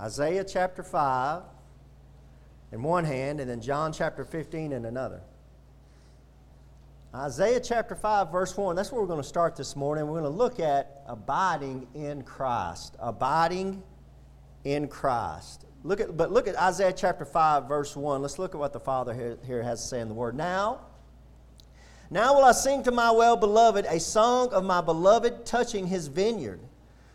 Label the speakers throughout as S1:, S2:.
S1: Isaiah chapter 5 in one hand, and then John chapter 15 in another. Isaiah chapter 5, verse 1, that's where we're going to start this morning. We're going to look at abiding in Christ. Abiding in Christ. Look at, but look at Isaiah chapter 5, verse 1. Let's look at what the Father here, here has to say in the Word. Now, now will I sing to my well beloved a song of my beloved touching his vineyard.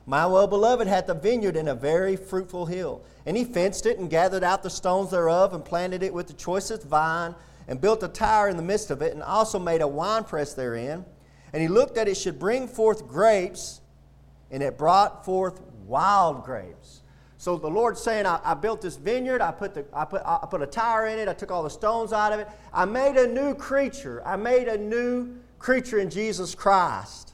S1: My well beloved hath a vineyard in a very fruitful hill. And he fenced it and gathered out the stones thereof and planted it with the choicest vine and built a tower in the midst of it, and also made a winepress therein. And he looked that it should bring forth grapes, and it brought forth wild grapes. So the Lord's saying, I, I, built this vineyard, I put, the, I, put, I put a tower in it, I took all the stones out of it. I made a new creature. I made a new creature in Jesus Christ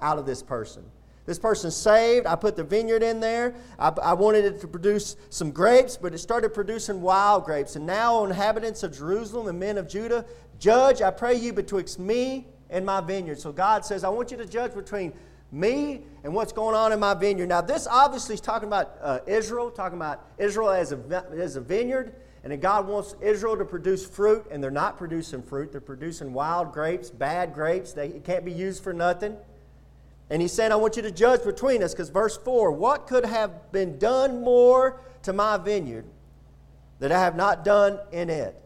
S1: out of this person. This person's saved. I put the vineyard in there. I, I, wanted it to produce some grapes, but it started producing wild grapes. And now, inhabitants of Jerusalem and men of Judah, judge, I pray you, betwixt me and my vineyard. So God says, I want you to judge between me and what's going on in my vineyard. Now, this obviously is talking about uh, Israel, talking about Israel as a, as a vineyard. And God wants Israel to produce fruit, and they're not producing fruit. They're producing wild grapes, bad grapes. They can't be used for nothing. And he said, I want you to judge between us, because verse 4 What could have been done more to my vineyard that I have not done in it?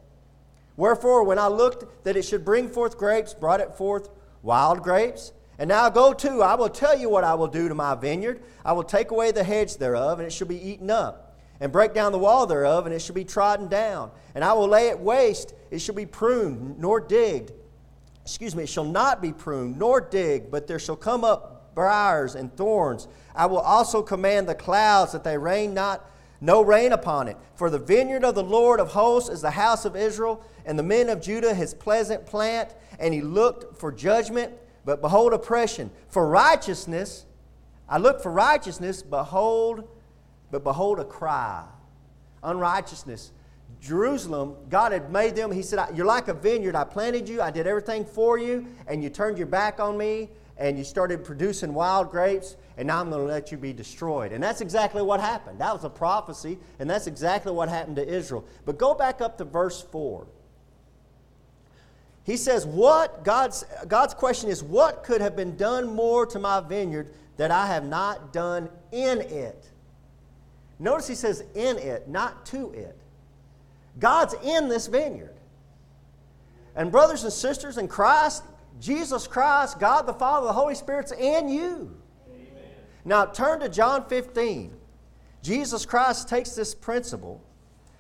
S1: Wherefore, when I looked that it should bring forth grapes, brought it forth wild grapes. And now go to, I will tell you what I will do to my vineyard. I will take away the hedge thereof, and it shall be eaten up, and break down the wall thereof, and it shall be trodden down. And I will lay it waste, it shall be pruned, nor digged. Excuse me, it shall not be pruned, nor digged, but there shall come up briars and thorns. I will also command the clouds that they rain not no rain upon it. For the vineyard of the Lord of hosts is the house of Israel, and the men of Judah his pleasant plant. And he looked for judgment, but behold oppression. For righteousness, I looked for righteousness, behold, but behold a cry. Unrighteousness. Jerusalem, God had made them, He said, You're like a vineyard. I planted you, I did everything for you, and you turned your back on me and you started producing wild grapes, and now I'm going to let you be destroyed. And that's exactly what happened. That was a prophecy, and that's exactly what happened to Israel. But go back up to verse 4. He says, What? God's, God's question is, What could have been done more to my vineyard that I have not done in it? Notice he says, In it, not to it. God's in this vineyard. And, brothers and sisters in Christ, Jesus Christ, God the Father, the Holy Spirit's in you. Amen. Now turn to John 15. Jesus Christ takes this principle.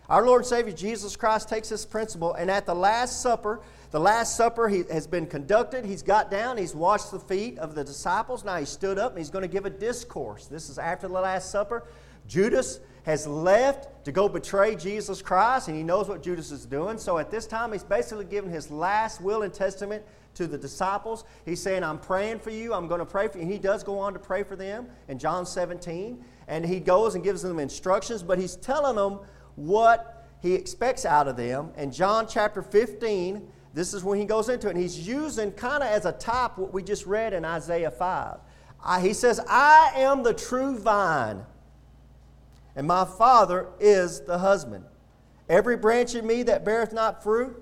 S1: Our Lord and Savior Jesus Christ takes this principle, and at the Last Supper, the Last Supper he, has been conducted. He's got down, he's washed the feet of the disciples. Now he stood up and he's going to give a discourse. This is after the Last Supper. Judas has left to go betray Jesus Christ, and he knows what Judas is doing. So at this time, he's basically giving his last will and testament to the disciples. He's saying, I'm praying for you. I'm going to pray for you. And he does go on to pray for them in John 17. And he goes and gives them instructions, but he's telling them what he expects out of them. And John chapter 15, this is when he goes into it. And he's using kind of as a type what we just read in Isaiah 5. I, he says, I am the true vine, and my Father is the husband. Every branch in me that beareth not fruit,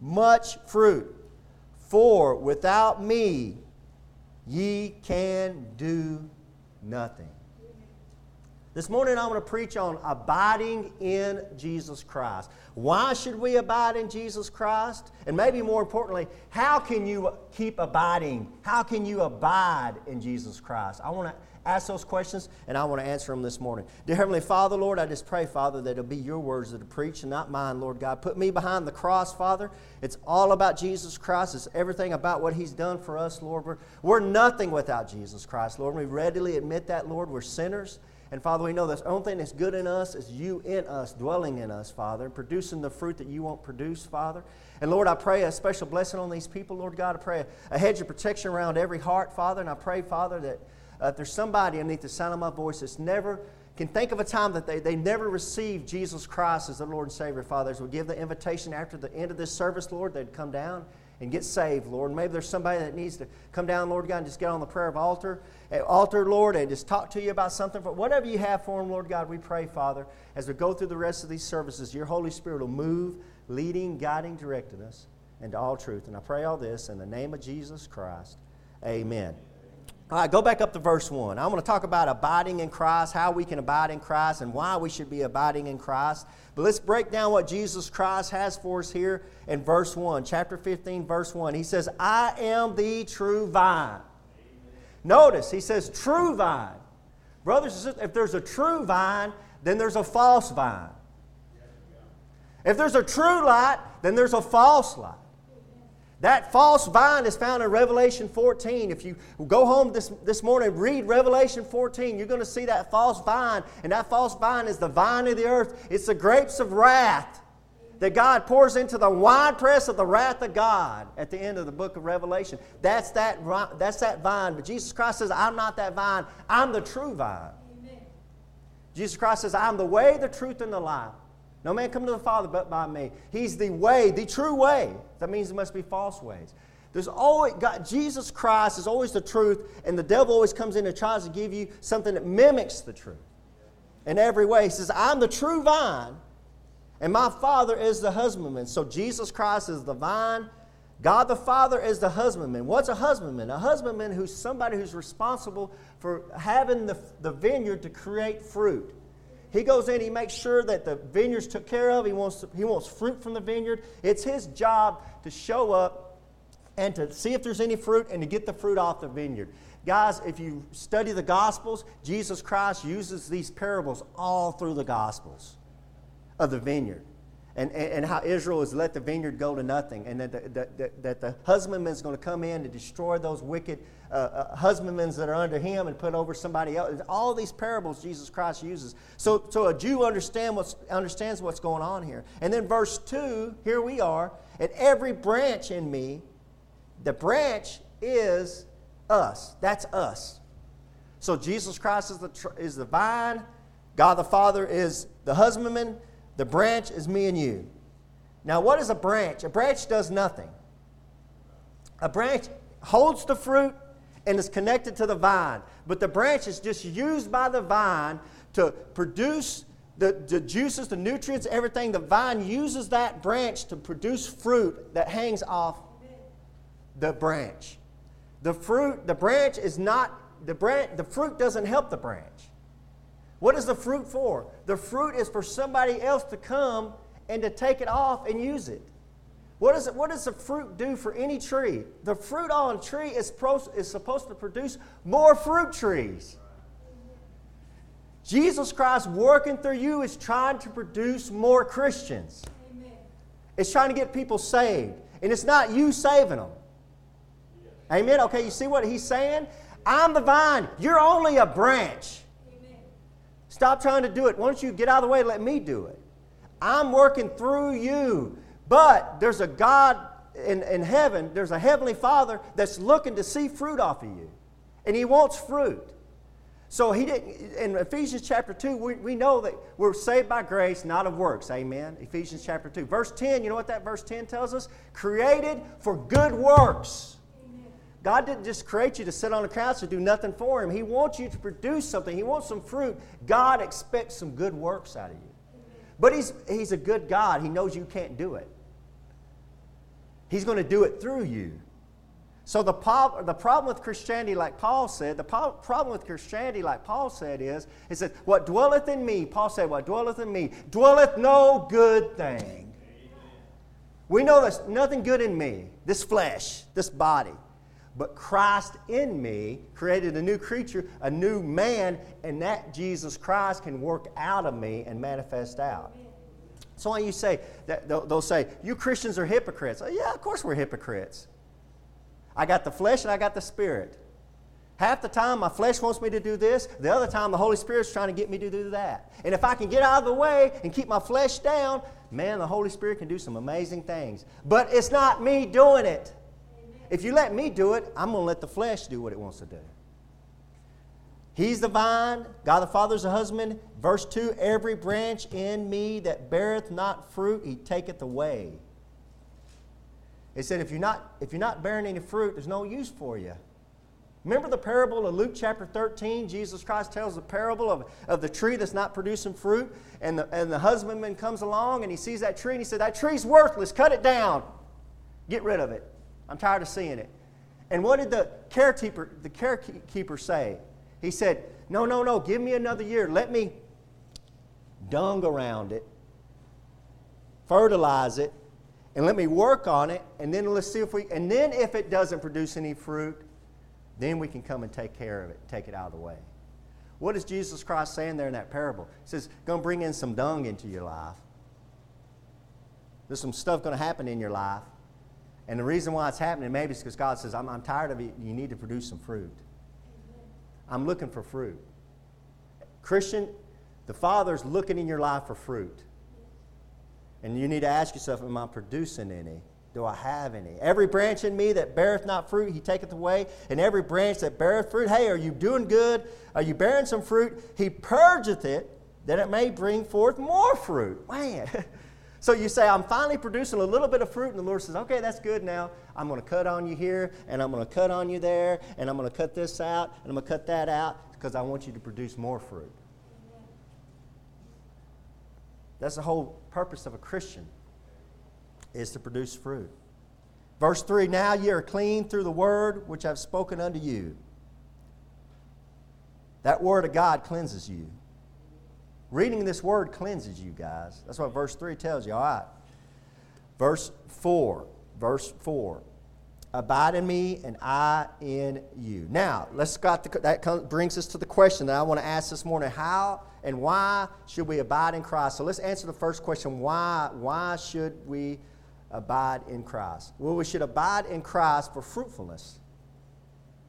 S1: much fruit. For without me ye can do nothing. This morning I'm going to preach on abiding in Jesus Christ. Why should we abide in Jesus Christ? And maybe more importantly, how can you keep abiding? How can you abide in Jesus Christ? I want to ask those questions, and I want to answer them this morning. Dear Heavenly Father, Lord, I just pray, Father, that it'll be your words that are preached and not mine, Lord God. Put me behind the cross, Father. It's all about Jesus Christ. It's everything about what He's done for us, Lord. We're, we're nothing without Jesus Christ, Lord. We readily admit that, Lord. We're sinners. And Father, we know the only thing that's good in us is you in us, dwelling in us, Father, producing the fruit that you won't produce, Father. And Lord, I pray a special blessing on these people, Lord God. I pray a, hedge of protection around every heart, Father. And I pray, Father, that uh, if there's somebody underneath the sound of my voice that's never can think of a time that they, they never received Jesus Christ as their Lord and Savior, Father, as we give the invitation after the end of this service, Lord, they'd come down and get saved, Lord. Maybe there's somebody that needs to come down, Lord God, and just get on the prayer of altar, eh, altar, Lord, and just talk to you about something. But whatever you have for them, Lord God, we pray, Father, as we go through the rest of these services, your Holy Spirit will move, leading, guiding, directing us into all truth. And I pray all this in the name of Jesus Christ. Amen. All right, go back up to verse 1. I want to talk about abiding in Christ, how we can abide in Christ, and why we should be abiding in Christ. But let's break down what Jesus Christ has for us here in verse 1, chapter 15, verse 1. He says, I am the true vine. Notice, he says, true vine. Brothers and sisters, if there's a true vine, then there's a false vine. If there's a true light, then there's a false light. That false vine is found in Revelation 14. If you go home this, this morning, read Revelation 14, you're going to see that false vine. And that false vine is the vine of the earth. It's the grapes of wrath that God pours into the winepress of the wrath of God at the end of the book of Revelation. That's that, that's that vine. But Jesus Christ says, I'm not that vine, I'm the true vine. Amen. Jesus Christ says, I'm the way, the truth, and the life. No man come to the Father but by me. He's the way, the true way. That means there must be false ways. There's always God, Jesus Christ is always the truth, and the devil always comes in and tries to give you something that mimics the truth. In every way. He says, I'm the true vine, and my Father is the husbandman. So Jesus Christ is the vine. God the Father is the husbandman. What's a husbandman? A husbandman who's somebody who's responsible for having the, the vineyard to create fruit. He goes in, he makes sure that the vineyard's took care of. He wants, he wants fruit from the vineyard. It's his job to show up and to see if there's any fruit and to get the fruit off the vineyard. Guys, if you study the Gospels, Jesus Christ uses these parables all through the Gospels of the vineyard. And, and, and how Israel has let the vineyard go to nothing, and that the, that, that the husbandman is going to come in to destroy those wicked uh, uh, husbandmen that are under him and put over somebody else. All these parables Jesus Christ uses. So, so a Jew understand what's, understands what's going on here. And then verse 2, here we are. at every branch in me, the branch is us. That's us. So Jesus Christ is the, is the vine. God the Father is the husbandman. The branch is me and you. Now, what is a branch? A branch does nothing. A branch holds the fruit and is connected to the vine. But the branch is just used by the vine to produce the, the juices, the nutrients, everything. The vine uses that branch to produce fruit that hangs off the branch. The fruit, the branch is not, the branch, the fruit doesn't help the branch. What is the fruit for? The fruit is for somebody else to come and to take it off and use it. What, is it, what does the fruit do for any tree? The fruit on a tree is, pro, is supposed to produce more fruit trees. Jesus Christ working through you is trying to produce more Christians. Amen. It's trying to get people saved. And it's not you saving them. Amen. Okay, you see what he's saying? I'm the vine. You're only a branch. Amen. Stop trying to do it. Why don't you get out of the way and let me do it? I'm working through you. But there's a God in, in heaven, there's a heavenly Father that's looking to see fruit off of you. And He wants fruit. So he didn't, in Ephesians chapter 2, we, we know that we're saved by grace, not of works. Amen. Ephesians chapter 2. Verse 10, you know what that verse 10 tells us? Created for good works. God didn't just create you to sit on a couch and do nothing for Him. He wants you to produce something. He wants some fruit. God expects some good works out of you. But he's, he's a good God. He knows you can't do it. He's going to do it through you. So the, po- the problem with Christianity, like Paul said, the po- problem with Christianity, like Paul said, is, is that what dwelleth in me, Paul said, what dwelleth in me, dwelleth no good thing. We know there's nothing good in me, this flesh, this body. But Christ in me created a new creature, a new man, and that Jesus Christ can work out of me and manifest out. So when you say that they'll, they'll say, "You Christians are hypocrites." Oh, yeah, of course we're hypocrites. I got the flesh and I got the spirit. Half the time, my flesh wants me to do this. The other time, the Holy Spirit's trying to get me to do that. And if I can get out of the way and keep my flesh down, man, the Holy Spirit can do some amazing things. But it's not me doing it. If you let me do it, I'm going to let the flesh do what it wants to do. He's the vine, God the Father is the husband. Verse 2 Every branch in me that beareth not fruit, he taketh away. It said, if you're, not, if you're not bearing any fruit, there's no use for you. Remember the parable of Luke chapter 13? Jesus Christ tells the parable of, of the tree that's not producing fruit, and the, and the husbandman comes along and he sees that tree and he said, That tree's worthless, cut it down, get rid of it. I'm tired of seeing it. And what did the caretaker, the carekeeper say? He said, No, no, no, give me another year. Let me dung around it, fertilize it, and let me work on it, and then let's see if we, and then if it doesn't produce any fruit, then we can come and take care of it, take it out of the way. What is Jesus Christ saying there in that parable? He says, to bring in some dung into your life. There's some stuff to happen in your life. And the reason why it's happening maybe is because God says, I'm, I'm tired of it. You need to produce some fruit. I'm looking for fruit. Christian, the Father's looking in your life for fruit. And you need to ask yourself, Am I producing any? do I have any? Every branch in me that beareth not fruit, he taketh away. And every branch that beareth fruit, hey, are you doing good? Are you bearing some fruit? He purgeth it that it may bring forth more fruit. Man. so you say, I'm finally producing a little bit of fruit, and the Lord says, okay, that's good now. I'm going to cut on you here, and I'm going to cut on you there, and I'm going to cut this out, and I'm going to cut that out, because I want you to produce more fruit. That's the whole purpose of a Christian is to produce fruit. Verse 3 Now ye are clean through the word which I've spoken unto you. That word of God cleanses you. Reading this word cleanses you, guys. That's what verse 3 tells you. All right. Verse 4. Verse 4. Abide in me and I in you. Now, let's got the, that brings us to the question that I want to ask this morning. How and why should we abide in Christ? So let's answer the first question. Why, why should we abide in Christ? Well, we should abide in Christ for fruitfulness.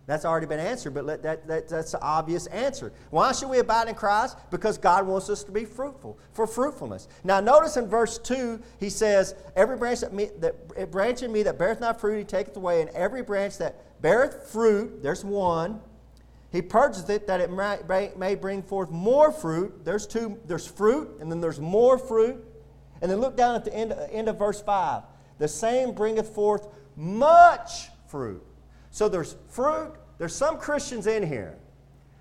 S1: That's already been answered, but let, that, that, that's the obvious answer. Why should we abide in Christ? Because God wants us to be fruitful, for fruitfulness. Now, notice in verse 2, he says, Every branch, that, me, that eh, branch in me that beareth not fruit, he taketh away, and every branch that beareth fruit, there's one, he purges it that it may, may bring forth more fruit. There's two, there's fruit, and then there's more fruit. And then look down at the end, end of verse 5. The same bringeth forth much fruit. So there's fruit. There's some Christians in here.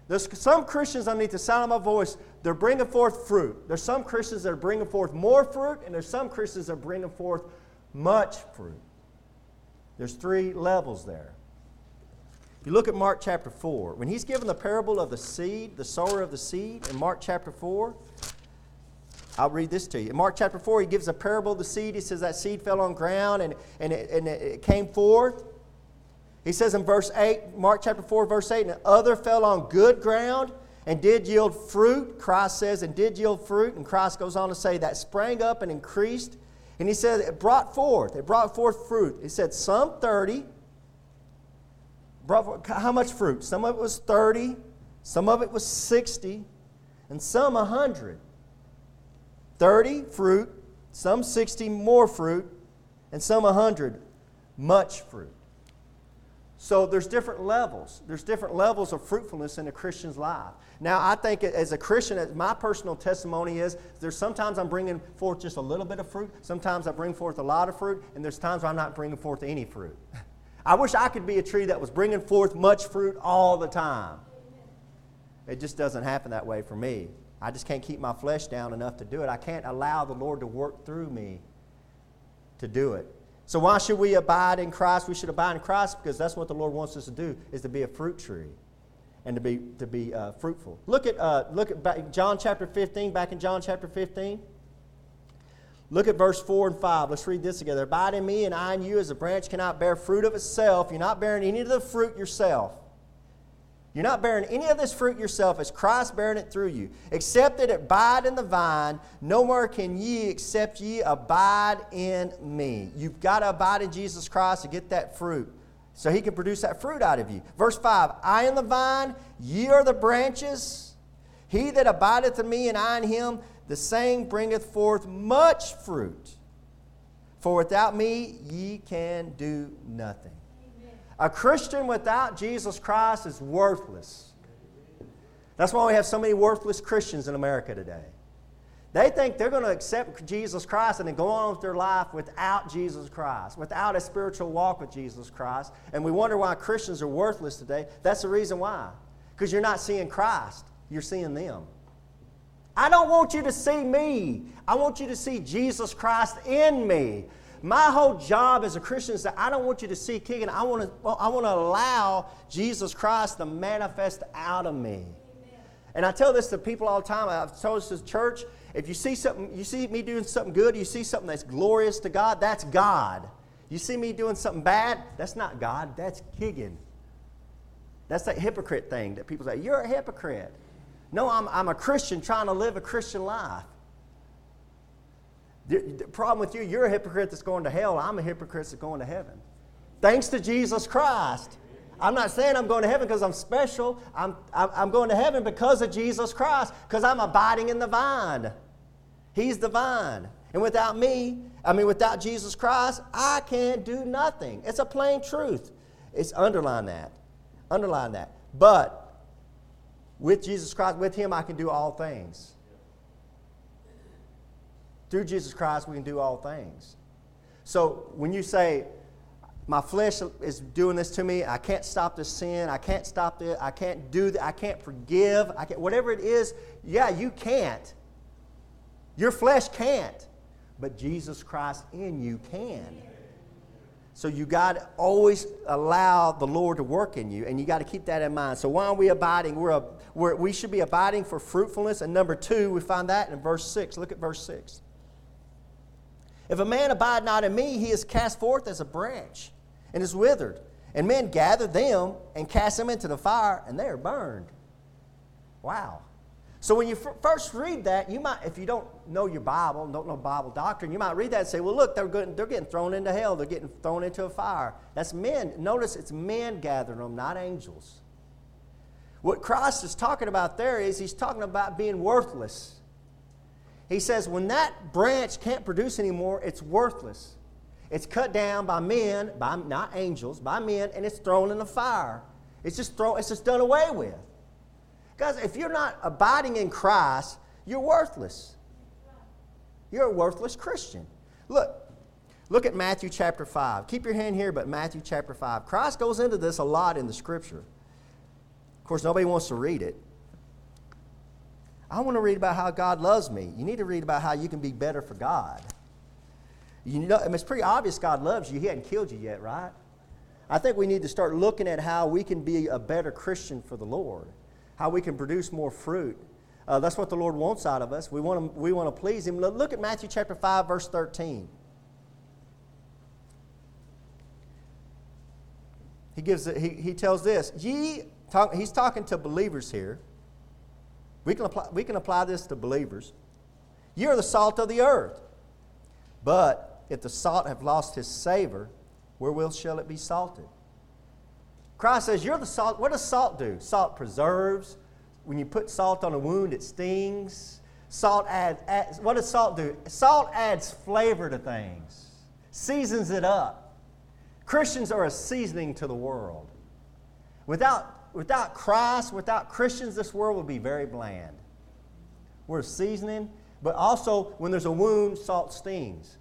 S1: There's some Christians underneath the sound of my voice, they're bringing forth fruit. There's some Christians that are bringing forth more fruit, and there's some Christians that are bringing forth much fruit. There's three levels there. If you look at Mark chapter 4, when he's given the parable of the seed, the sower of the seed, in Mark chapter 4, I'll read this to you. In Mark chapter 4, he gives a parable of the seed. He says that seed fell on ground and, and, it, and it came forth. He says in verse 8, Mark chapter 4, verse 8, and other fell on good ground and did yield fruit. Christ says, and did yield fruit. And Christ goes on to say that sprang up and increased. And he said it brought forth, it brought forth fruit. He said some 30. Brought forth, how much fruit? Some of it was 30, some of it was 60, and some 100. 30 fruit, some 60 more fruit, and some 100 much fruit. So there's different levels. There's different levels of fruitfulness in a Christian's life. Now, I think as a Christian, my personal testimony is there's sometimes I'm bringing forth just a little bit of fruit. Sometimes I bring forth a lot of fruit, and there's times where I'm not bringing forth any fruit. I wish I could be a tree that was bringing forth much fruit all the time. It just doesn't happen that way for me. I just can't keep my flesh down enough to do it. I can't allow the Lord to work through me to do it. So why should we abide in Christ? We should abide in Christ because that's what the Lord wants us to do is to be a fruit tree and to be, to be uh, fruitful. Look at, uh, look at John chapter 15, back in John chapter 15. Look at verse 4 and 5. Let's read this together. Abide in me and I in you as a branch cannot bear fruit of itself. You're not bearing any of the fruit yourself. You're not bearing any of this fruit yourself, as Christ bearing it through you. Except that it abide in the vine, no more can ye except ye abide in me. You've got to abide in Jesus Christ to get that fruit. So he can produce that fruit out of you. Verse 5 I am the vine, ye are the branches. He that abideth in me and I in him, the same bringeth forth much fruit. For without me ye can do nothing. A Christian without Jesus Christ is worthless. That's why we have so many worthless Christians in America today. They think they're going to accept Jesus Christ and then go on with their life without Jesus Christ, without a spiritual walk with Jesus Christ. And we wonder why Christians are worthless today. That's the reason why. Because you're not seeing Christ, you're seeing them. I don't want you to see me. I want you to see Jesus Christ in me. My whole job as a Christian is that I don't want you to see Keegan. I want to, I want to allow Jesus Christ to manifest out of me. Amen. And I tell this to people all the time. I've told this to church. If you see something, you see me doing something good, you see something that's glorious to God, that's God. You see me doing something bad, that's not God, that's Keegan. That's that hypocrite thing that people say, you're a hypocrite. No, I'm, I'm a Christian trying to live a Christian life. The, problem with you, you're a hypocrite that's going to hell. I'm a hypocrite that's going to heaven. Thanks to Jesus Christ. I'm not saying I'm going to heaven because I'm special. I'm, I'm going to heaven because of Jesus Christ, because I'm abiding in the vine. He's the vine. And without me, I mean, without Jesus Christ, I can't do nothing. It's a plain truth. It's underline that. Underline that. But with Jesus Christ, with Him, I can do all things. Through Jesus Christ, we can do all things. So when you say, my flesh is doing this to me, I can't stop this sin, I can't stop it, I can't do that, I can't forgive, I can't, whatever it is, yeah, you can't. Your flesh can't, but Jesus Christ in you can. So you got to always allow the Lord to work in you, and you got to keep that in mind. So why are we abiding? We're, a, we're we should be abiding for fruitfulness. And number two, we find that in verse six. Look at verse six. If a man abide not in me, he is cast forth as a branch and is withered, and men gather them and cast them into the fire, and they are burned. Wow. So when you f- first read that, you might, if you don't know your Bible, don't know Bible doctrine, you might read that and say, well, look, they're, good, they're getting thrown into hell. They're getting thrown into a fire. That's men. Notice it's men gathering them, not angels. What Christ is talking about there is he's talking about being worthless. He says when that branch can't produce anymore, it's worthless. It's cut down by men, by not angels, by men, and it's thrown in the fire. It's just thrown, it's just done away with. Guys, if you're not abiding in Christ, you're worthless. You're a worthless Christian. Look, look at Matthew chapter 5. Keep your hand here, but Matthew chapter 5. Christ goes into this a lot in the scripture. Of course, nobody wants to read it. I want to read about how God loves me. You need to read about how you can be better for God. You know, I mean, it's pretty obvious God loves you. He hadn't killed you yet, right? I think we need to start looking at how we can be a better Christian for the Lord how we can produce more fruit. Uh, that's what the Lord wants out of us. We want to, we want to please Him. Look at Matthew chapter 5, verse 13. He, gives, he, he tells this, Ye, talk, he's talking to believers here. We can, apply, we can apply this to believers. You're the salt of the earth. But if the salt have lost his savor, wherewith shall it be salted? Christ says, You're the salt. What does salt do? Salt preserves. When you put salt on a wound, it stings. Salt adds, adds what does salt do? Salt adds flavor to things, seasons it up. Christians are a seasoning to the world. Without, without Christ, without Christians, this world would be very bland. We're seasoning, but also when there's a wound, salt stings.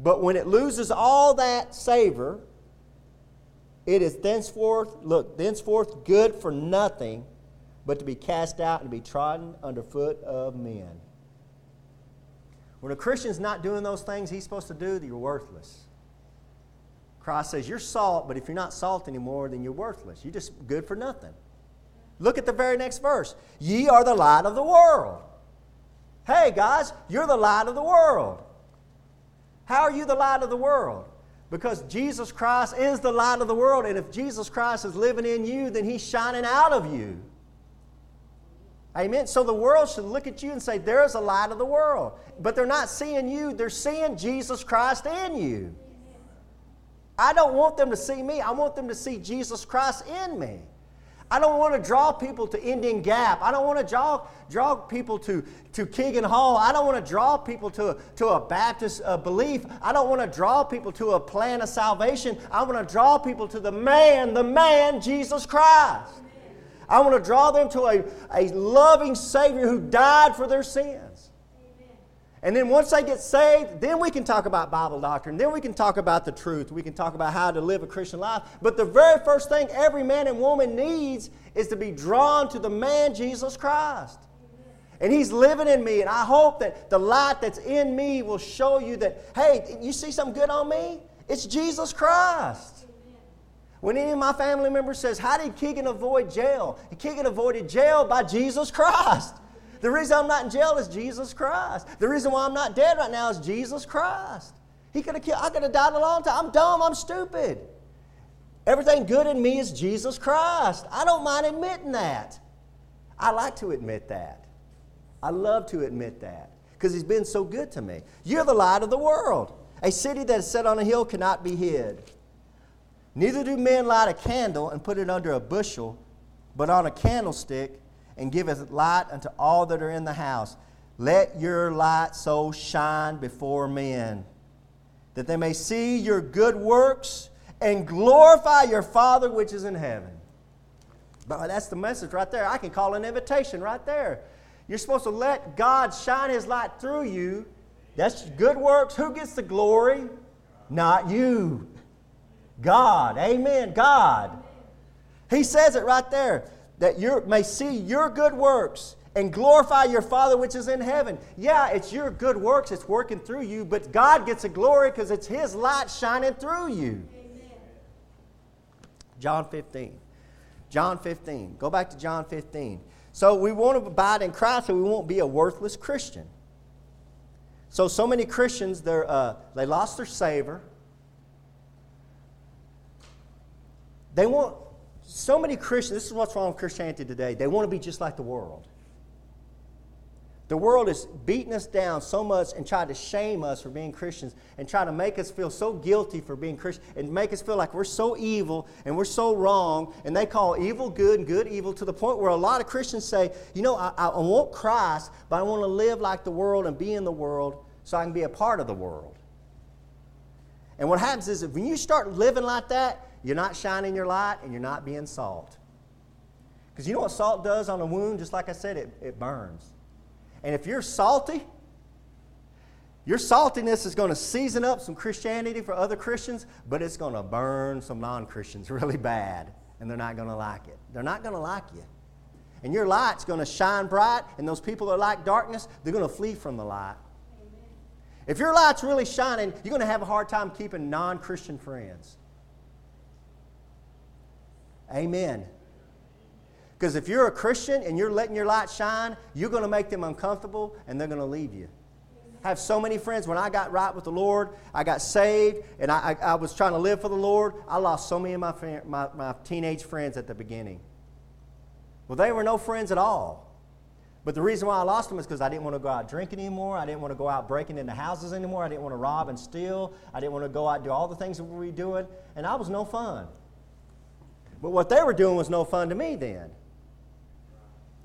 S1: But when it loses all that savor, it is thenceforth, look, thenceforth good for nothing but to be cast out and to be trodden underfoot of men. When a Christian's not doing those things he's supposed to do, you're worthless. Christ says, You're salt, but if you're not salt anymore, then you're worthless. You're just good for nothing. Look at the very next verse. Ye are the light of the world. Hey, guys, you're the light of the world. How are you the light of the world? Because Jesus Christ is the light of the world, and if Jesus Christ is living in you, then He's shining out of you. Amen. So the world should look at you and say, There's a light of the world. But they're not seeing you, they're seeing Jesus Christ in you. I don't want them to see me. I want them to see Jesus Christ in me. I don't want to draw people to Indian Gap. I don't want to draw, draw people to, to Keegan Hall. I don't want to draw people to, to a Baptist uh, belief. I don't want to draw people to a plan of salvation. I want to draw people to the man, the man, Jesus Christ. I want to draw them to a, a loving Savior who died for their sins. And then once they get saved, then we can talk about Bible doctrine. Then we can talk about the truth. We can talk about how to live a Christian life. But the very first thing every man and woman needs is to be drawn to the man Jesus Christ. And he's living in me. And I hope that the light that's in me will show you that, hey, you see something good on me? It's Jesus Christ. When any of my family members says, how did Keegan avoid jail? Keegan avoided jail by Jesus Christ. The reason I'm not in jail is Jesus Christ. The reason why I'm not dead right now is Jesus Christ. He could have killed, I could have died a long time. I'm dumb, I'm stupid. Everything good in me is Jesus Christ. I don't mind admitting that. I like to admit that. I love to admit that because He's been so good to me. You're the light of the world. A city that is set on a hill cannot be hid. Neither do men light a candle and put it under a bushel, but on a candlestick and giveth light unto all that are in the house. Let your light so shine before men, that they may see your good works and glorify your Father which is in heaven. But that's the message right there. I can call an invitation right there. You're supposed to let God shine His light through you. That's good works. Who gets the glory? Not you. God. Amen. God. He says it right there that you may see your good works and glorify your Father which is in heaven. Yeah, it's your good works, it's working through you, but God gets a glory because it's His light shining through you. Amen. John 15. John 15. Go back to John 15. So we want to abide in Christ so we won't be a worthless Christian. So, so many Christians, they're, uh, they lost their savor. They want so many Christians, this is what's wrong with Christianity today. They want to be just like the world. The world is beating us down so much and trying to shame us for being Christians and try to make us feel so guilty for being Christians and make us feel like we're so evil and we're so wrong. And they call evil good and good evil to the point where a lot of Christians say, you know, I, I want Christ, but I want to live like the world and be in the world so I can be a part of the world. And what happens is, when you start living like that, you're not shining your light and you're not being salt. Because you know what salt does on a wound? Just like I said, it, it burns. And if you're salty, your saltiness is going to season up some Christianity for other Christians, but it's going to burn some non Christians really bad, and they're not going to like it. They're not going to like you. And your light's going to shine bright, and those people that like darkness, they're going to flee from the light. If your light's really shining, you're going to have a hard time keeping non Christian friends. Amen. Because if you're a Christian and you're letting your light shine, you're going to make them uncomfortable and they're going to leave you. I have so many friends. When I got right with the Lord, I got saved, and I, I, I was trying to live for the Lord. I lost so many of my, my, my teenage friends at the beginning. Well, they were no friends at all. But the reason why I lost them is because I didn't want to go out drinking anymore. I didn't want to go out breaking into houses anymore. I didn't want to rob and steal. I didn't want to go out and do all the things that we were doing. And I was no fun. But what they were doing was no fun to me then.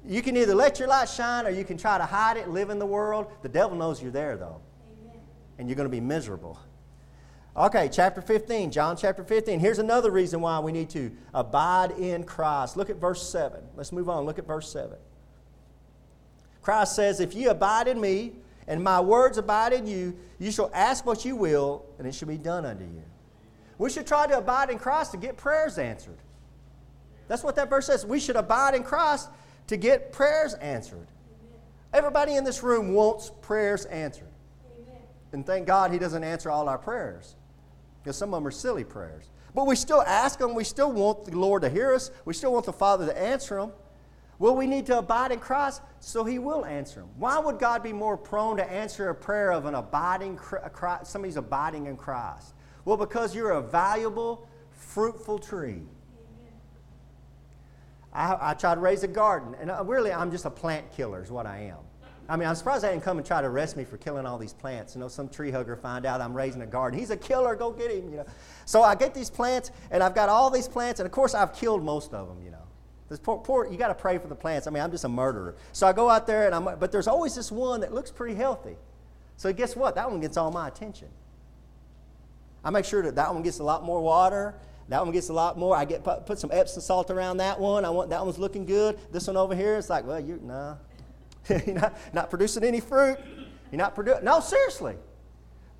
S1: You can either let your light shine or you can try to hide it, live in the world. The devil knows you're there, though. Amen. And you're going to be miserable. Okay, chapter 15, John chapter 15. Here's another reason why we need to abide in Christ. Look at verse 7. Let's move on. Look at verse 7. Christ says, If you abide in me, and my words abide in you, you shall ask what you will, and it shall be done unto you. We should try to abide in Christ to get prayers answered. That's what that verse says. We should abide in Christ to get prayers answered. Everybody in this room wants prayers answered. Amen. And thank God He doesn't answer all our prayers because some of them are silly prayers. But we still ask them. We still want the Lord to hear us. We still want the Father to answer them. Well, we need to abide in Christ so He will answer them. Why would God be more prone to answer a prayer of an abiding, Christ, somebody's abiding in Christ? Well, because you're a valuable, fruitful tree. I, I try to raise a garden, and uh, really I'm just a plant killer, is what I am. I mean, I'm surprised they didn't come and try to arrest me for killing all these plants. You know, some tree hugger find out I'm raising a garden. He's a killer. Go get him. You know. So I get these plants, and I've got all these plants, and of course I've killed most of them. You know. This poor, poor you got to pray for the plants. I mean, I'm just a murderer. So I go out there, and I'm, but there's always this one that looks pretty healthy. So guess what? That one gets all my attention. I make sure that that one gets a lot more water. That one gets a lot more. I get put, put some Epsom salt around that one. I want that one's looking good. This one over here, it's like, well, you nah, you're not, not producing any fruit. You're not producing. No, seriously,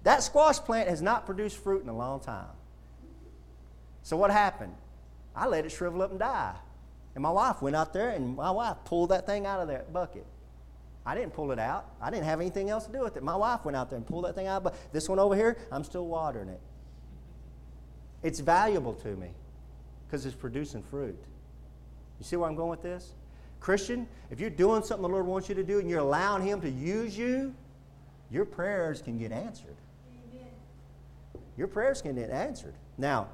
S1: that squash plant has not produced fruit in a long time. So what happened? I let it shrivel up and die. And my wife went out there, and my wife pulled that thing out of that bucket. I didn't pull it out. I didn't have anything else to do with it. My wife went out there and pulled that thing out. But this one over here, I'm still watering it. It's valuable to me because it's producing fruit. You see where I'm going with this? Christian, if you're doing something the Lord wants you to do and you're allowing Him to use you, your prayers can get answered. Amen. Your prayers can get answered. Now,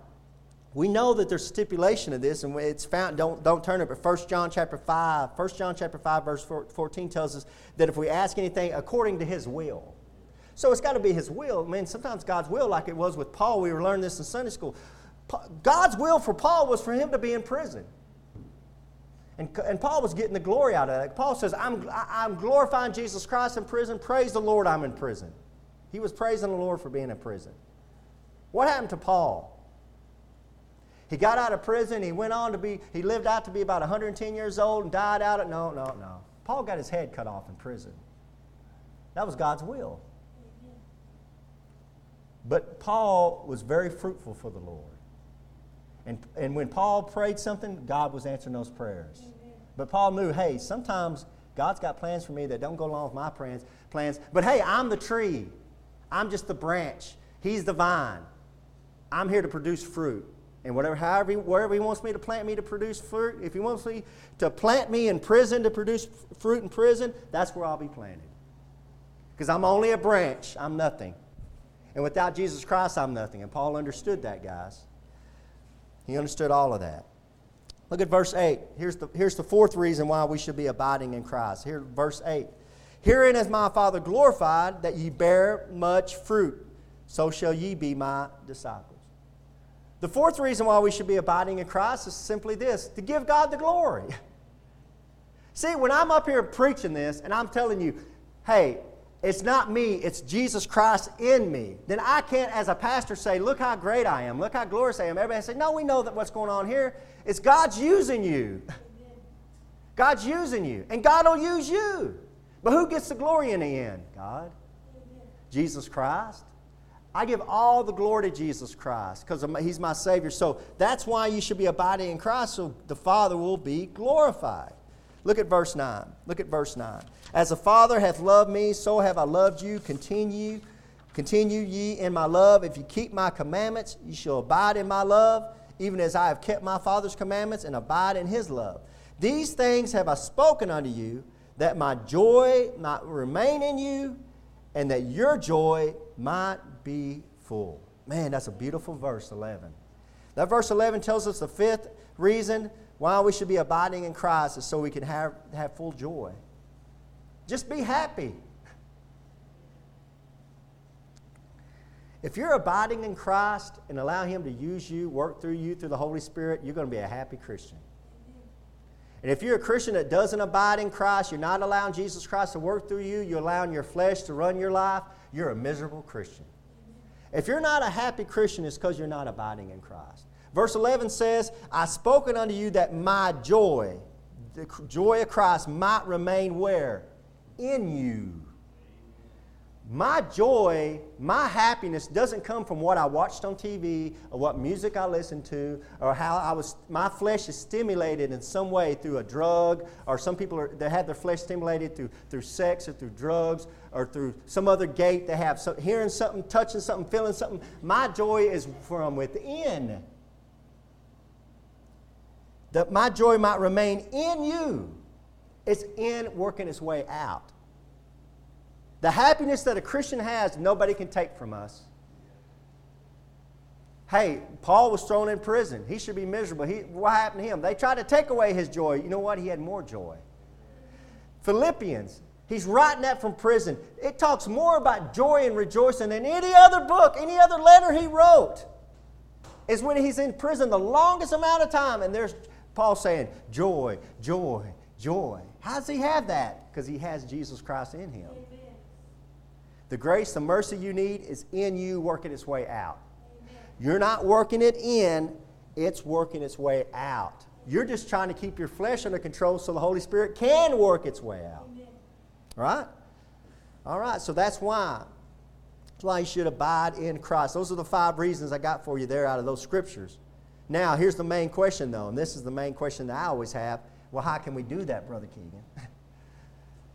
S1: we know that there's stipulation of this, and it's found. Don't don't turn it. But 1 John chapter five, 1 John chapter five, verse fourteen tells us that if we ask anything according to His will, so it's got to be His will. I mean, sometimes God's will, like it was with Paul, we were learning this in Sunday school. God's will for Paul was for him to be in prison. And, and Paul was getting the glory out of that. Paul says, I'm, I'm glorifying Jesus Christ in prison. Praise the Lord, I'm in prison. He was praising the Lord for being in prison. What happened to Paul? He got out of prison. He went on to be, he lived out to be about 110 years old and died out at, no, no, no. Paul got his head cut off in prison. That was God's will. But Paul was very fruitful for the Lord. And, and when Paul prayed something, God was answering those prayers. But Paul knew, hey, sometimes God's got plans for me that don't go along with my plans. plans. But hey, I'm the tree. I'm just the branch. He's the vine. I'm here to produce fruit. And whatever, however, wherever he wants me to plant me to produce fruit, if he wants me to plant me in prison to produce fruit in prison, that's where I'll be planted. Because I'm only a branch. I'm nothing. And without Jesus Christ, I'm nothing. And Paul understood that, guys. He understood all of that. Look at verse 8. Here's the, here's the fourth reason why we should be abiding in Christ. Here, verse 8. Herein is my Father glorified, that ye bear much fruit. So shall ye be my disciples. The fourth reason why we should be abiding in Christ is simply this to give God the glory. See, when I'm up here preaching this and I'm telling you, hey, it's not me, it's Jesus Christ in me, then I can't, as a pastor, say, Look how great I am, look how glorious I am. Everybody say, No, we know that what's going on here. It's God's using you. God's using you, and God will use you. But who gets the glory in the end? God. Jesus Christ. I give all the glory to Jesus Christ because He's my Savior. So that's why you should be abiding in Christ, so the Father will be glorified. Look at verse 9. Look at verse 9. As the Father hath loved me, so have I loved you. Continue, continue ye in my love. If you keep my commandments, you shall abide in my love, even as I have kept my Father's commandments and abide in his love. These things have I spoken unto you, that my joy might remain in you, and that your joy might be full. Man, that's a beautiful verse 11. That verse 11 tells us the fifth reason why we should be abiding in Christ is so we can have, have full joy. Just be happy. If you're abiding in Christ and allow Him to use you, work through you through the Holy Spirit, you're going to be a happy Christian. And if you're a Christian that doesn't abide in Christ, you're not allowing Jesus Christ to work through you, you're allowing your flesh to run your life, you're a miserable Christian. If you're not a happy Christian, it's because you're not abiding in Christ. Verse 11 says, I spoken unto you that my joy, the joy of Christ, might remain where? In you. My joy, my happiness doesn't come from what I watched on TV or what music I listened to or how I was, my flesh is stimulated in some way through a drug or some people are, they have their flesh stimulated through, through sex or through drugs or through some other gate they have, so, hearing something, touching something, feeling something. My joy is from within that my joy might remain in you. It's in working its way out. The happiness that a Christian has, nobody can take from us. Hey, Paul was thrown in prison. He should be miserable. He, what happened to him? They tried to take away his joy. You know what? He had more joy. Philippians, He's writing that from prison. It talks more about joy and rejoicing than any other book, any other letter he wrote. Is when he's in prison the longest amount of time, and there's Paul saying, Joy, joy, joy. How does he have that? Because he has Jesus Christ in him. Amen. The grace, the mercy you need is in you working its way out. Amen. You're not working it in, it's working its way out. You're just trying to keep your flesh under control so the Holy Spirit can work its way out. Right? All right, so that's why. That's why you should abide in Christ. Those are the five reasons I got for you there out of those scriptures. Now, here's the main question, though, and this is the main question that I always have. Well, how can we do that, Brother Keegan?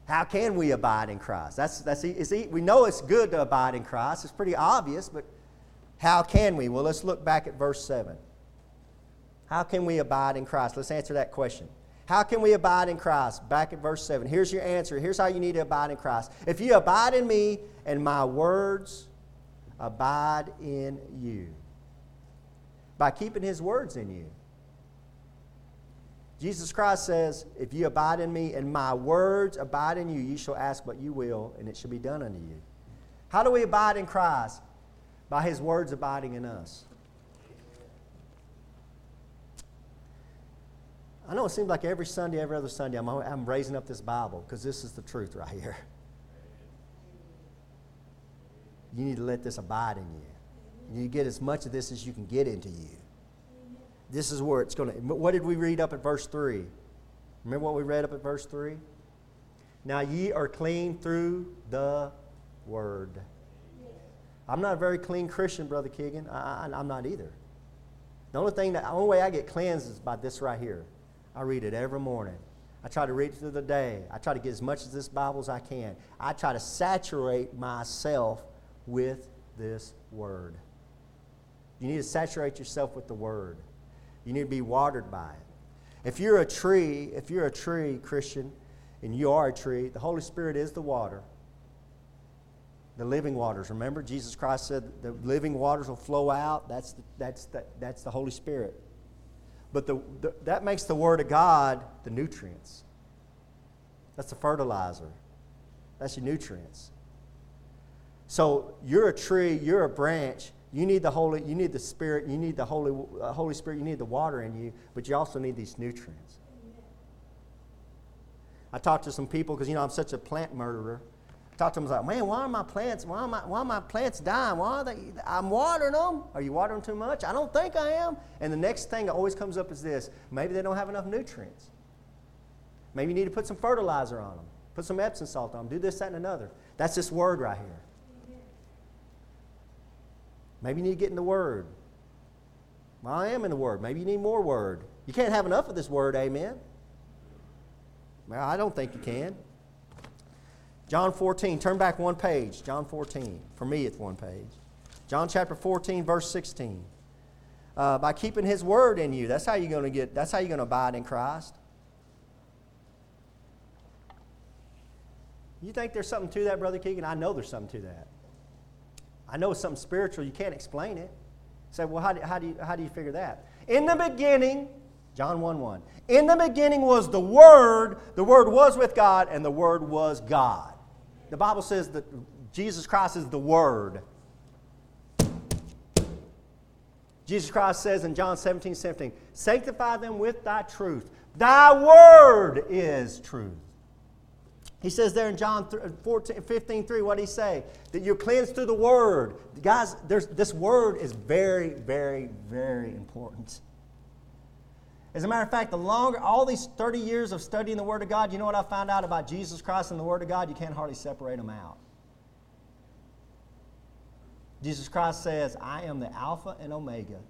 S1: how can we abide in Christ? That's, that's, it's, we know it's good to abide in Christ. It's pretty obvious, but how can we? Well, let's look back at verse 7. How can we abide in Christ? Let's answer that question. How can we abide in Christ? Back at verse 7. Here's your answer. Here's how you need to abide in Christ. If you abide in me and my words abide in you, by keeping his words in you. Jesus Christ says, If you abide in me and my words abide in you, you shall ask what you will, and it shall be done unto you. How do we abide in Christ? By his words abiding in us. I know it seems like every Sunday, every other Sunday, I'm, I'm raising up this Bible because this is the truth right here. You need to let this abide in you. You get as much of this as you can get into you. This is where it's going to. What did we read up at verse 3? Remember what we read up at verse 3? Now ye are clean through the word. I'm not a very clean Christian, Brother Keegan. I, am not either. The only thing that, the only way I get cleansed is by this right here. I read it every morning. I try to read it through the day. I try to get as much of this Bible as I can. I try to saturate myself with this Word. You need to saturate yourself with the Word. You need to be watered by it. If you're a tree, if you're a tree, Christian, and you are a tree, the Holy Spirit is the water. The living waters. Remember, Jesus Christ said the living waters will flow out. That's the, that's the, that's the Holy Spirit. But the, the, that makes the Word of God the nutrients. That's the fertilizer. That's your nutrients. So you're a tree, you're a branch. You need the Holy, you need the Spirit, you need the Holy, uh, Holy Spirit, you need the water in you, but you also need these nutrients. I talked to some people because you know I'm such a plant murderer. I talked to them I was like, man, why are my plants, why are my, why are my plants dying? Why are they? I'm watering them. Are you watering too much? I don't think I am. And the next thing that always comes up is this: maybe they don't have enough nutrients. Maybe you need to put some fertilizer on them, put some Epsom salt on them, do this, that, and another. That's this word right here. Maybe you need to get in the Word. Well, I am in the Word. Maybe you need more Word. You can't have enough of this Word, amen? Well, I don't think you can. John 14, turn back one page. John 14. For me, it's one page. John chapter 14, verse 16. Uh, by keeping his word in you, that's how you're going to get, that's how you're going to abide in Christ. You think there's something to that, Brother Keegan? I know there's something to that. I know something spiritual. You can't explain it. Say, well, how do, how, do you, how do you figure that? In the beginning, John 1 1. In the beginning was the Word, the Word was with God, and the Word was God. The Bible says that Jesus Christ is the Word. Jesus Christ says in John 17, 17, Sanctify them with thy truth. Thy word is truth. He says there in John 14, 15, 3, what did he say? That you're cleansed through the word. Guys, this word is very, very, very important. As a matter of fact, the longer, all these 30 years of studying the Word of God, you know what I found out about Jesus Christ and the Word of God? You can't hardly separate them out. Jesus Christ says, I am the Alpha and Omega.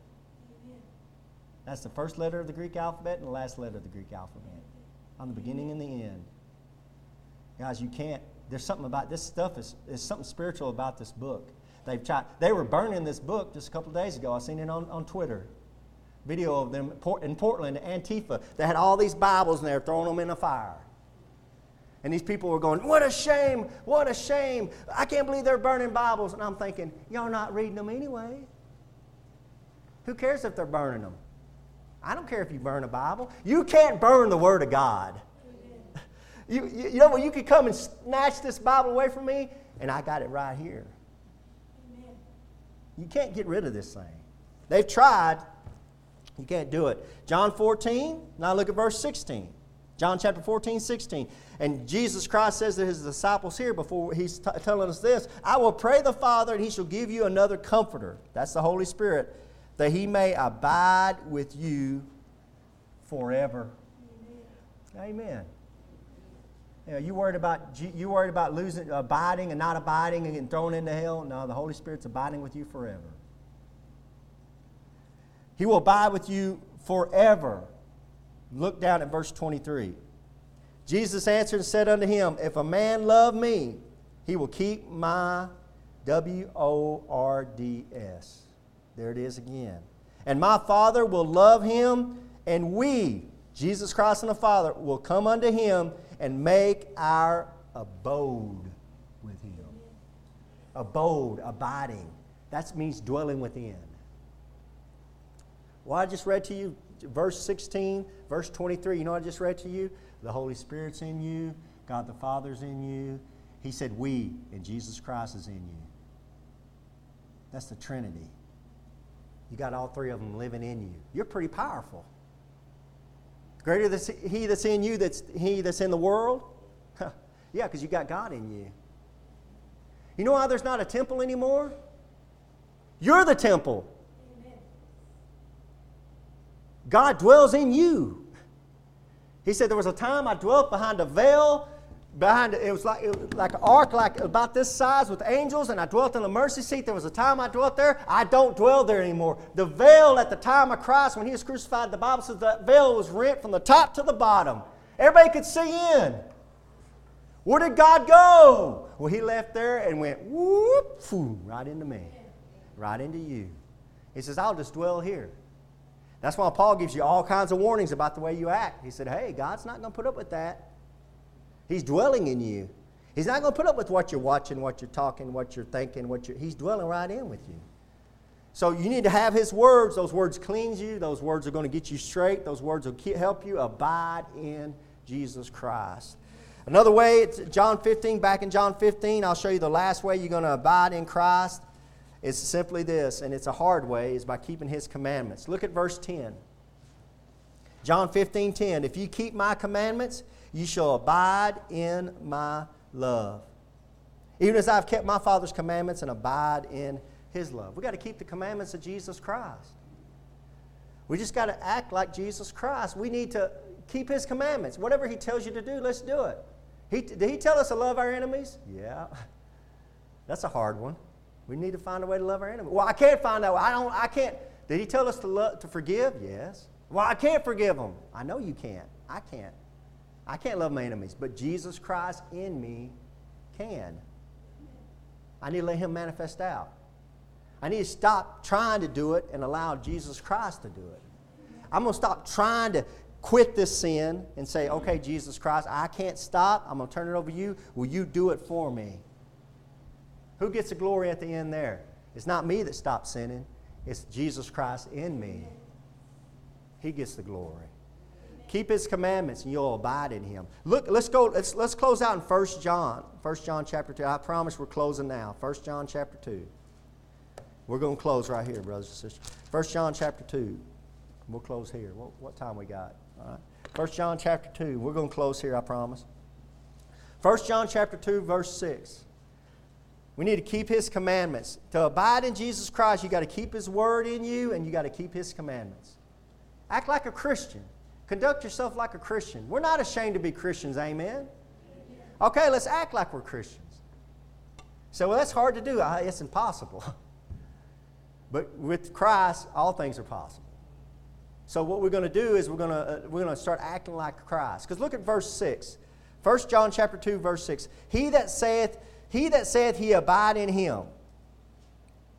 S1: That's the first letter of the Greek alphabet and the last letter of the Greek alphabet. I'm the beginning and the end. Guys, you can't, there's something about this stuff, is, is something spiritual about this book. They've tried, they were burning this book just a couple days ago. I seen it on, on Twitter video of them in Portland, Antifa. They had all these Bibles and they're throwing them in a fire. And these people were going, What a shame! What a shame! I can't believe they're burning Bibles. And I'm thinking, Y'all not reading them anyway. Who cares if they're burning them? I don't care if you burn a Bible. You can't burn the Word of God. You, you, you know, what? you could come and snatch this Bible away from me, and I got it right here. Amen. You can't get rid of this thing. They've tried. You can't do it. John 14, now look at verse 16. John chapter 14, 16. And Jesus Christ says to his disciples here before he's t- telling us this I will pray the Father, and he shall give you another comforter. That's the Holy Spirit, that he may abide with you forever. Amen. Amen. You, know, you worried about you worried about losing, abiding and not abiding and getting thrown into hell? No, the Holy Spirit's abiding with you forever. He will abide with you forever. Look down at verse 23. Jesus answered and said unto him, If a man love me, he will keep my W O R D S. There it is again. And my Father will love him, and we, Jesus Christ and the Father, will come unto him and make our abode with him. Abode, abiding. That means dwelling within. Well, I just read to you verse 16, verse 23. You know I just read to you? The Holy Spirit's in you, God the Father's in you. He said, We, and Jesus Christ is in you. That's the Trinity. You got all three of them living in you. You're pretty powerful. Greater is he that's in you that's he that's in the world? yeah, because you got God in you. You know why there's not a temple anymore? You're the temple. God dwells in you. He said, There was a time I dwelt behind a veil, behind it was like it was like an ark like about this size with angels, and I dwelt in the mercy seat. There was a time I dwelt there. I don't dwell there anymore. The veil at the time of Christ, when he was crucified, the Bible says that veil was rent from the top to the bottom. Everybody could see in. Where did God go? Well, he left there and went whoop, foo, right into me, right into you. He says, I'll just dwell here. That's why Paul gives you all kinds of warnings about the way you act. He said, Hey, God's not going to put up with that. He's dwelling in you. He's not going to put up with what you're watching, what you're talking, what you're thinking, what you're. He's dwelling right in with you. So you need to have His words. Those words cleanse you. Those words are going to get you straight. Those words will help you abide in Jesus Christ. Another way, it's John 15, back in John 15, I'll show you the last way you're going to abide in Christ. It's simply this, and it's a hard way, is by keeping his commandments. Look at verse 10. John 15, 10. If you keep my commandments, you shall abide in my love. Even as I've kept my Father's commandments and abide in his love. We've got to keep the commandments of Jesus Christ. We just got to act like Jesus Christ. We need to keep his commandments. Whatever he tells you to do, let's do it. He, did he tell us to love our enemies? Yeah. That's a hard one. We need to find a way to love our enemy. Well, I can't find out. I don't. I can't. Did he tell us to love, to forgive? Yes. Well, I can't forgive them. I know you can't. I can't. I can't love my enemies, but Jesus Christ in me can. I need to let Him manifest out. I need to stop trying to do it and allow Jesus Christ to do it. I'm going to stop trying to quit this sin and say, okay, Jesus Christ, I can't stop. I'm going to turn it over to you. Will you do it for me? Who gets the glory at the end there? It's not me that stops sinning, it's Jesus Christ in me. He gets the glory. Keep his commandments and you'll abide in him. Look, let's go, let's, let's close out in 1 John. 1 John chapter 2. I promise we're closing now. 1 John chapter 2. We're going to close right here, brothers and sisters. 1 John chapter 2. We'll close here. What, what time we got? All right. 1 John chapter 2. We're going to close here, I promise. 1 John chapter 2, verse 6. We need to keep His commandments. To abide in Jesus Christ, you got to keep His word in you and you got to keep His commandments. Act like a Christian. Conduct yourself like a Christian. We're not ashamed to be Christians, amen? Okay, let's act like we're Christians. So well, that's hard to do. It's impossible. But with Christ, all things are possible. So what we're going to do is we're going to, uh, we're going to start acting like Christ. Because look at verse 6. 1 John chapter 2, verse 6. He that saith he that saith he abide in him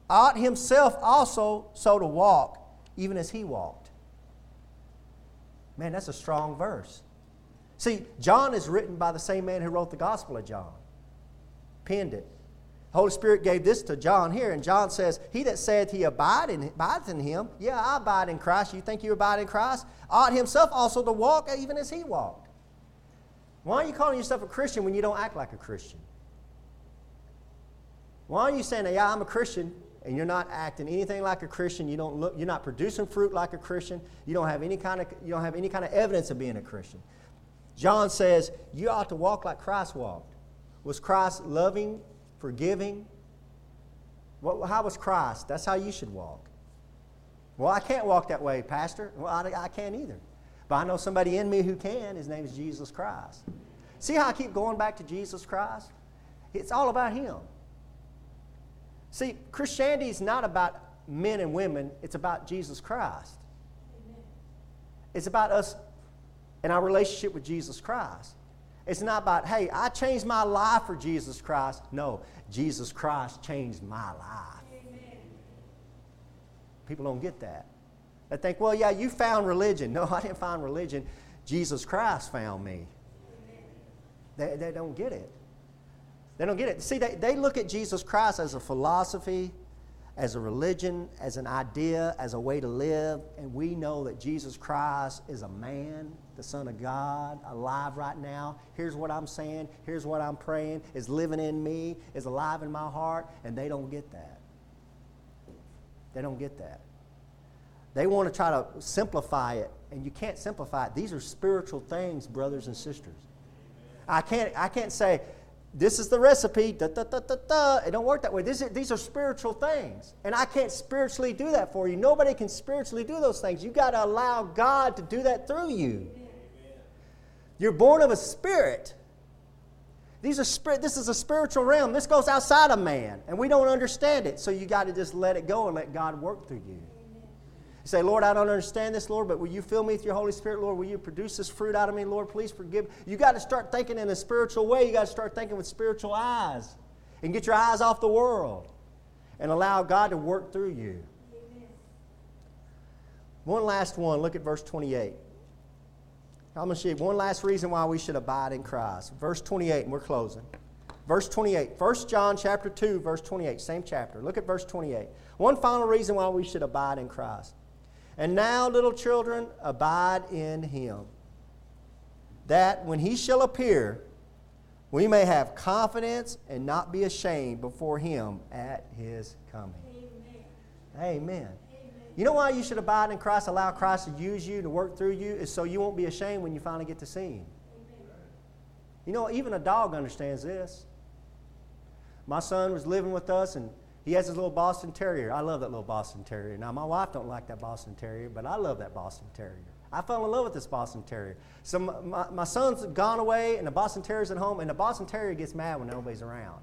S1: ought himself also so to walk, even as he walked. Man, that's a strong verse. See, John is written by the same man who wrote the Gospel of John, penned it. The Holy Spirit gave this to John here, and John says, He that saith he abide in, abides in him, yeah, I abide in Christ. You think you abide in Christ? Ought himself also to walk even as he walked. Why are you calling yourself a Christian when you don't act like a Christian? Why are you saying, yeah, I'm a Christian, and you're not acting anything like a Christian? You don't look, you're not producing fruit like a Christian. You don't have any kind of, you don't have any kind of evidence of being a Christian. John says you ought to walk like Christ walked. Was Christ loving, forgiving? What, how was Christ? That's how you should walk. Well, I can't walk that way, Pastor. Well, I, I can't either. But I know somebody in me who can. His name is Jesus Christ. See how I keep going back to Jesus Christ? It's all about Him. See, Christianity is not about men and women, it's about Jesus Christ. Amen. It's about us and our relationship with Jesus Christ. It's not about, hey, I changed my life for Jesus Christ. No, Jesus Christ changed my life. Amen. People don't get that. They think, well, yeah, you found religion. No, I didn't find religion. Jesus Christ found me. They, they don't get it. They don't get it. See, they, they look at Jesus Christ as a philosophy, as a religion, as an idea, as a way to live, and we know that Jesus Christ is a man, the Son of God, alive right now. Here's what I'm saying, here's what I'm praying, is living in me, is alive in my heart, and they don't get that. They don't get that. They want to try to simplify it, and you can't simplify it. These are spiritual things, brothers and sisters. I can't, I can't say, this is the recipe. Da, da, da, da, da. It don't work that way. These are, these are spiritual things. And I can't spiritually do that for you. Nobody can spiritually do those things. You've got to allow God to do that through you. Amen. You're born of a spirit. These are spirit, this is a spiritual realm. This goes outside of man, and we don't understand it. So you got to just let it go and let God work through you. You say, Lord, I don't understand this, Lord, but will you fill me with your Holy Spirit, Lord? Will you produce this fruit out of me, Lord? Please forgive. You got to start thinking in a spiritual way. You got to start thinking with spiritual eyes and get your eyes off the world and allow God to work through you. Amen. One last one. Look at verse 28. I'm going to show you one last reason why we should abide in Christ. Verse 28, and we're closing. Verse 28. 1 John chapter 2, verse 28, same chapter. Look at verse 28. One final reason why we should abide in Christ. And now, little children, abide in him, that when he shall appear, we may have confidence and not be ashamed before him at his coming. Amen. Amen. You know why you should abide in Christ, allow Christ to use you, to work through you, is so you won't be ashamed when you finally get to see him. You know, even a dog understands this. My son was living with us, and he has his little Boston Terrier. I love that little Boston Terrier. Now, my wife don't like that Boston Terrier, but I love that Boston Terrier. I fell in love with this Boston Terrier. So my, my son's gone away, and the Boston Terrier's at home, and the Boston Terrier gets mad when nobody's around.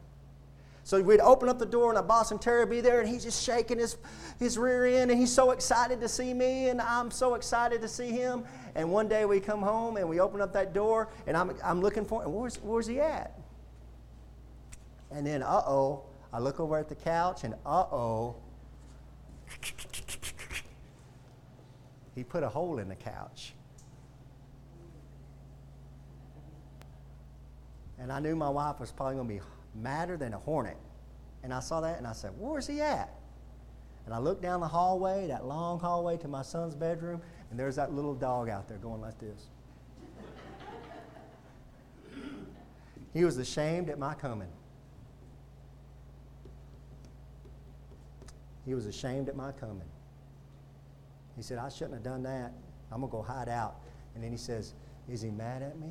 S1: So we'd open up the door, and a Boston Terrier be there, and he's just shaking his, his rear end, and he's so excited to see me, and I'm so excited to see him. And one day we come home, and we open up that door, and I'm, I'm looking for him. Where's, where's he at? And then, uh oh, I look over at the couch and uh oh, he put a hole in the couch. And I knew my wife was probably going to be madder than a hornet. And I saw that and I said, Where's he at? And I looked down the hallway, that long hallway to my son's bedroom, and there's that little dog out there going like this. he was ashamed at my coming. He was ashamed at my coming. He said, I shouldn't have done that. I'm going to go hide out. And then he says, Is he mad at me?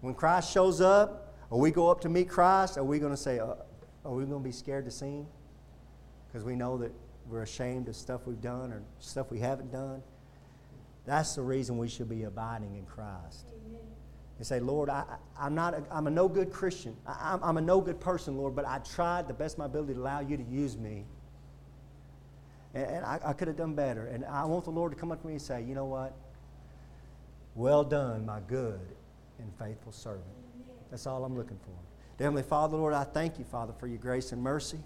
S1: When Christ shows up, or we go up to meet Christ, are we going to say, uh, Are we going to be scared to see him? Because we know that we're ashamed of stuff we've done or stuff we haven't done. That's the reason we should be abiding in Christ and say, Lord, I, am not a, I'm a no good Christian. I, I'm, I'm a no good person, Lord, but I tried the best of my ability to allow you to use me. And, and I, I could have done better. And I want the Lord to come up to me and say, you know what? Well done, my good and faithful servant. That's all I'm looking for. Dear Heavenly Father, Lord, I thank you, Father, for your grace and mercy.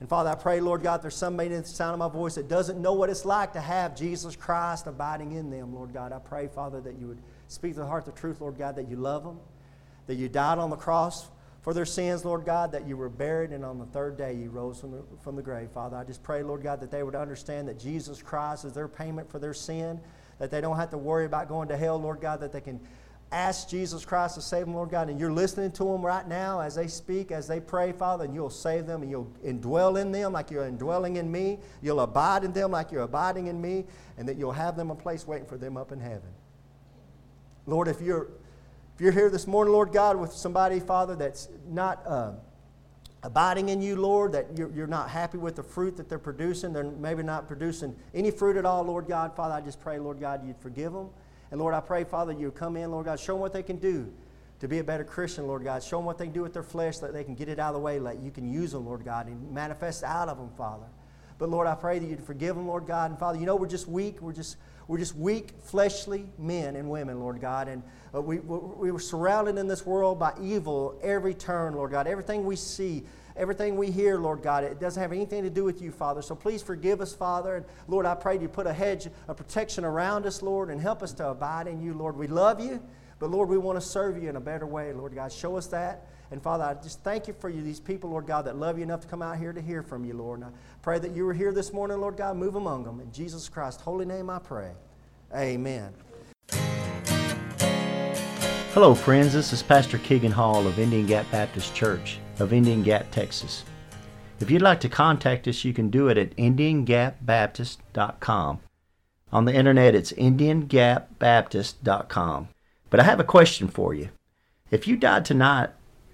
S1: And Father, I pray, Lord God, there's somebody in the sound of my voice that doesn't know what it's like to have Jesus Christ abiding in them, Lord God. I pray, Father, that you would Speak to the heart the truth, Lord God, that you love them, that you died on the cross for their sins, Lord God, that you were buried, and on the third day you rose from the, from the grave. Father, I just pray, Lord God, that they would understand that Jesus Christ is their payment for their sin, that they don't have to worry about going to hell, Lord God, that they can
S2: ask Jesus Christ to save them, Lord God, and you're listening to them right now as they speak, as they pray, Father, and you'll save them and you'll indwell in them like you're indwelling in me. You'll abide in them like you're abiding in me, and that you'll have them a place waiting for them up in heaven. Lord, if you're if you're here this morning, Lord God, with somebody, Father, that's not uh, abiding in you, Lord, that you're, you're not happy with the fruit that they're producing, they're maybe not producing any fruit at all, Lord God, Father, I just pray, Lord God, you'd forgive them. And Lord, I pray, Father, you come in, Lord God, show them what they can do to be a better Christian, Lord God. Show them what they can do with their flesh, that they can get it out of the way, that you can use them, Lord God, and manifest out of them, Father. But Lord, I pray that you'd forgive them, Lord God. And Father, you know we're just weak. We're just, we're just weak, fleshly men and women, Lord God. And uh, we, we were surrounded in this world by evil every turn, Lord God. Everything we see, everything we hear, Lord God, it doesn't have anything to do with you, Father. So please forgive us, Father. And Lord, I pray you put a hedge of protection around us, Lord, and help us to abide in you, Lord. We love you, but Lord, we want to serve you in a better way, Lord God. Show us that. And Father, I just thank you for you, these people, Lord God, that love you enough to come out here to hear from you, Lord. And I pray that you were here this morning, Lord God. Move among them. In Jesus Christ's holy name I pray. Amen.
S1: Hello, friends. This is Pastor Keegan Hall of Indian Gap Baptist Church of Indian Gap, Texas. If you'd like to contact us, you can do it at IndianGapBaptist.com. On the internet, it's IndianGapBaptist.com. But I have a question for you. If you died tonight,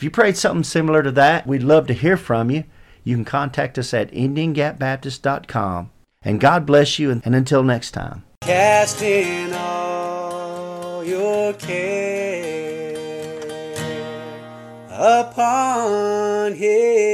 S1: If you prayed something similar to that, we'd love to hear from you. You can contact us at IndianGapBaptist.com. And God bless you, and until next time.
S3: Casting all your care upon his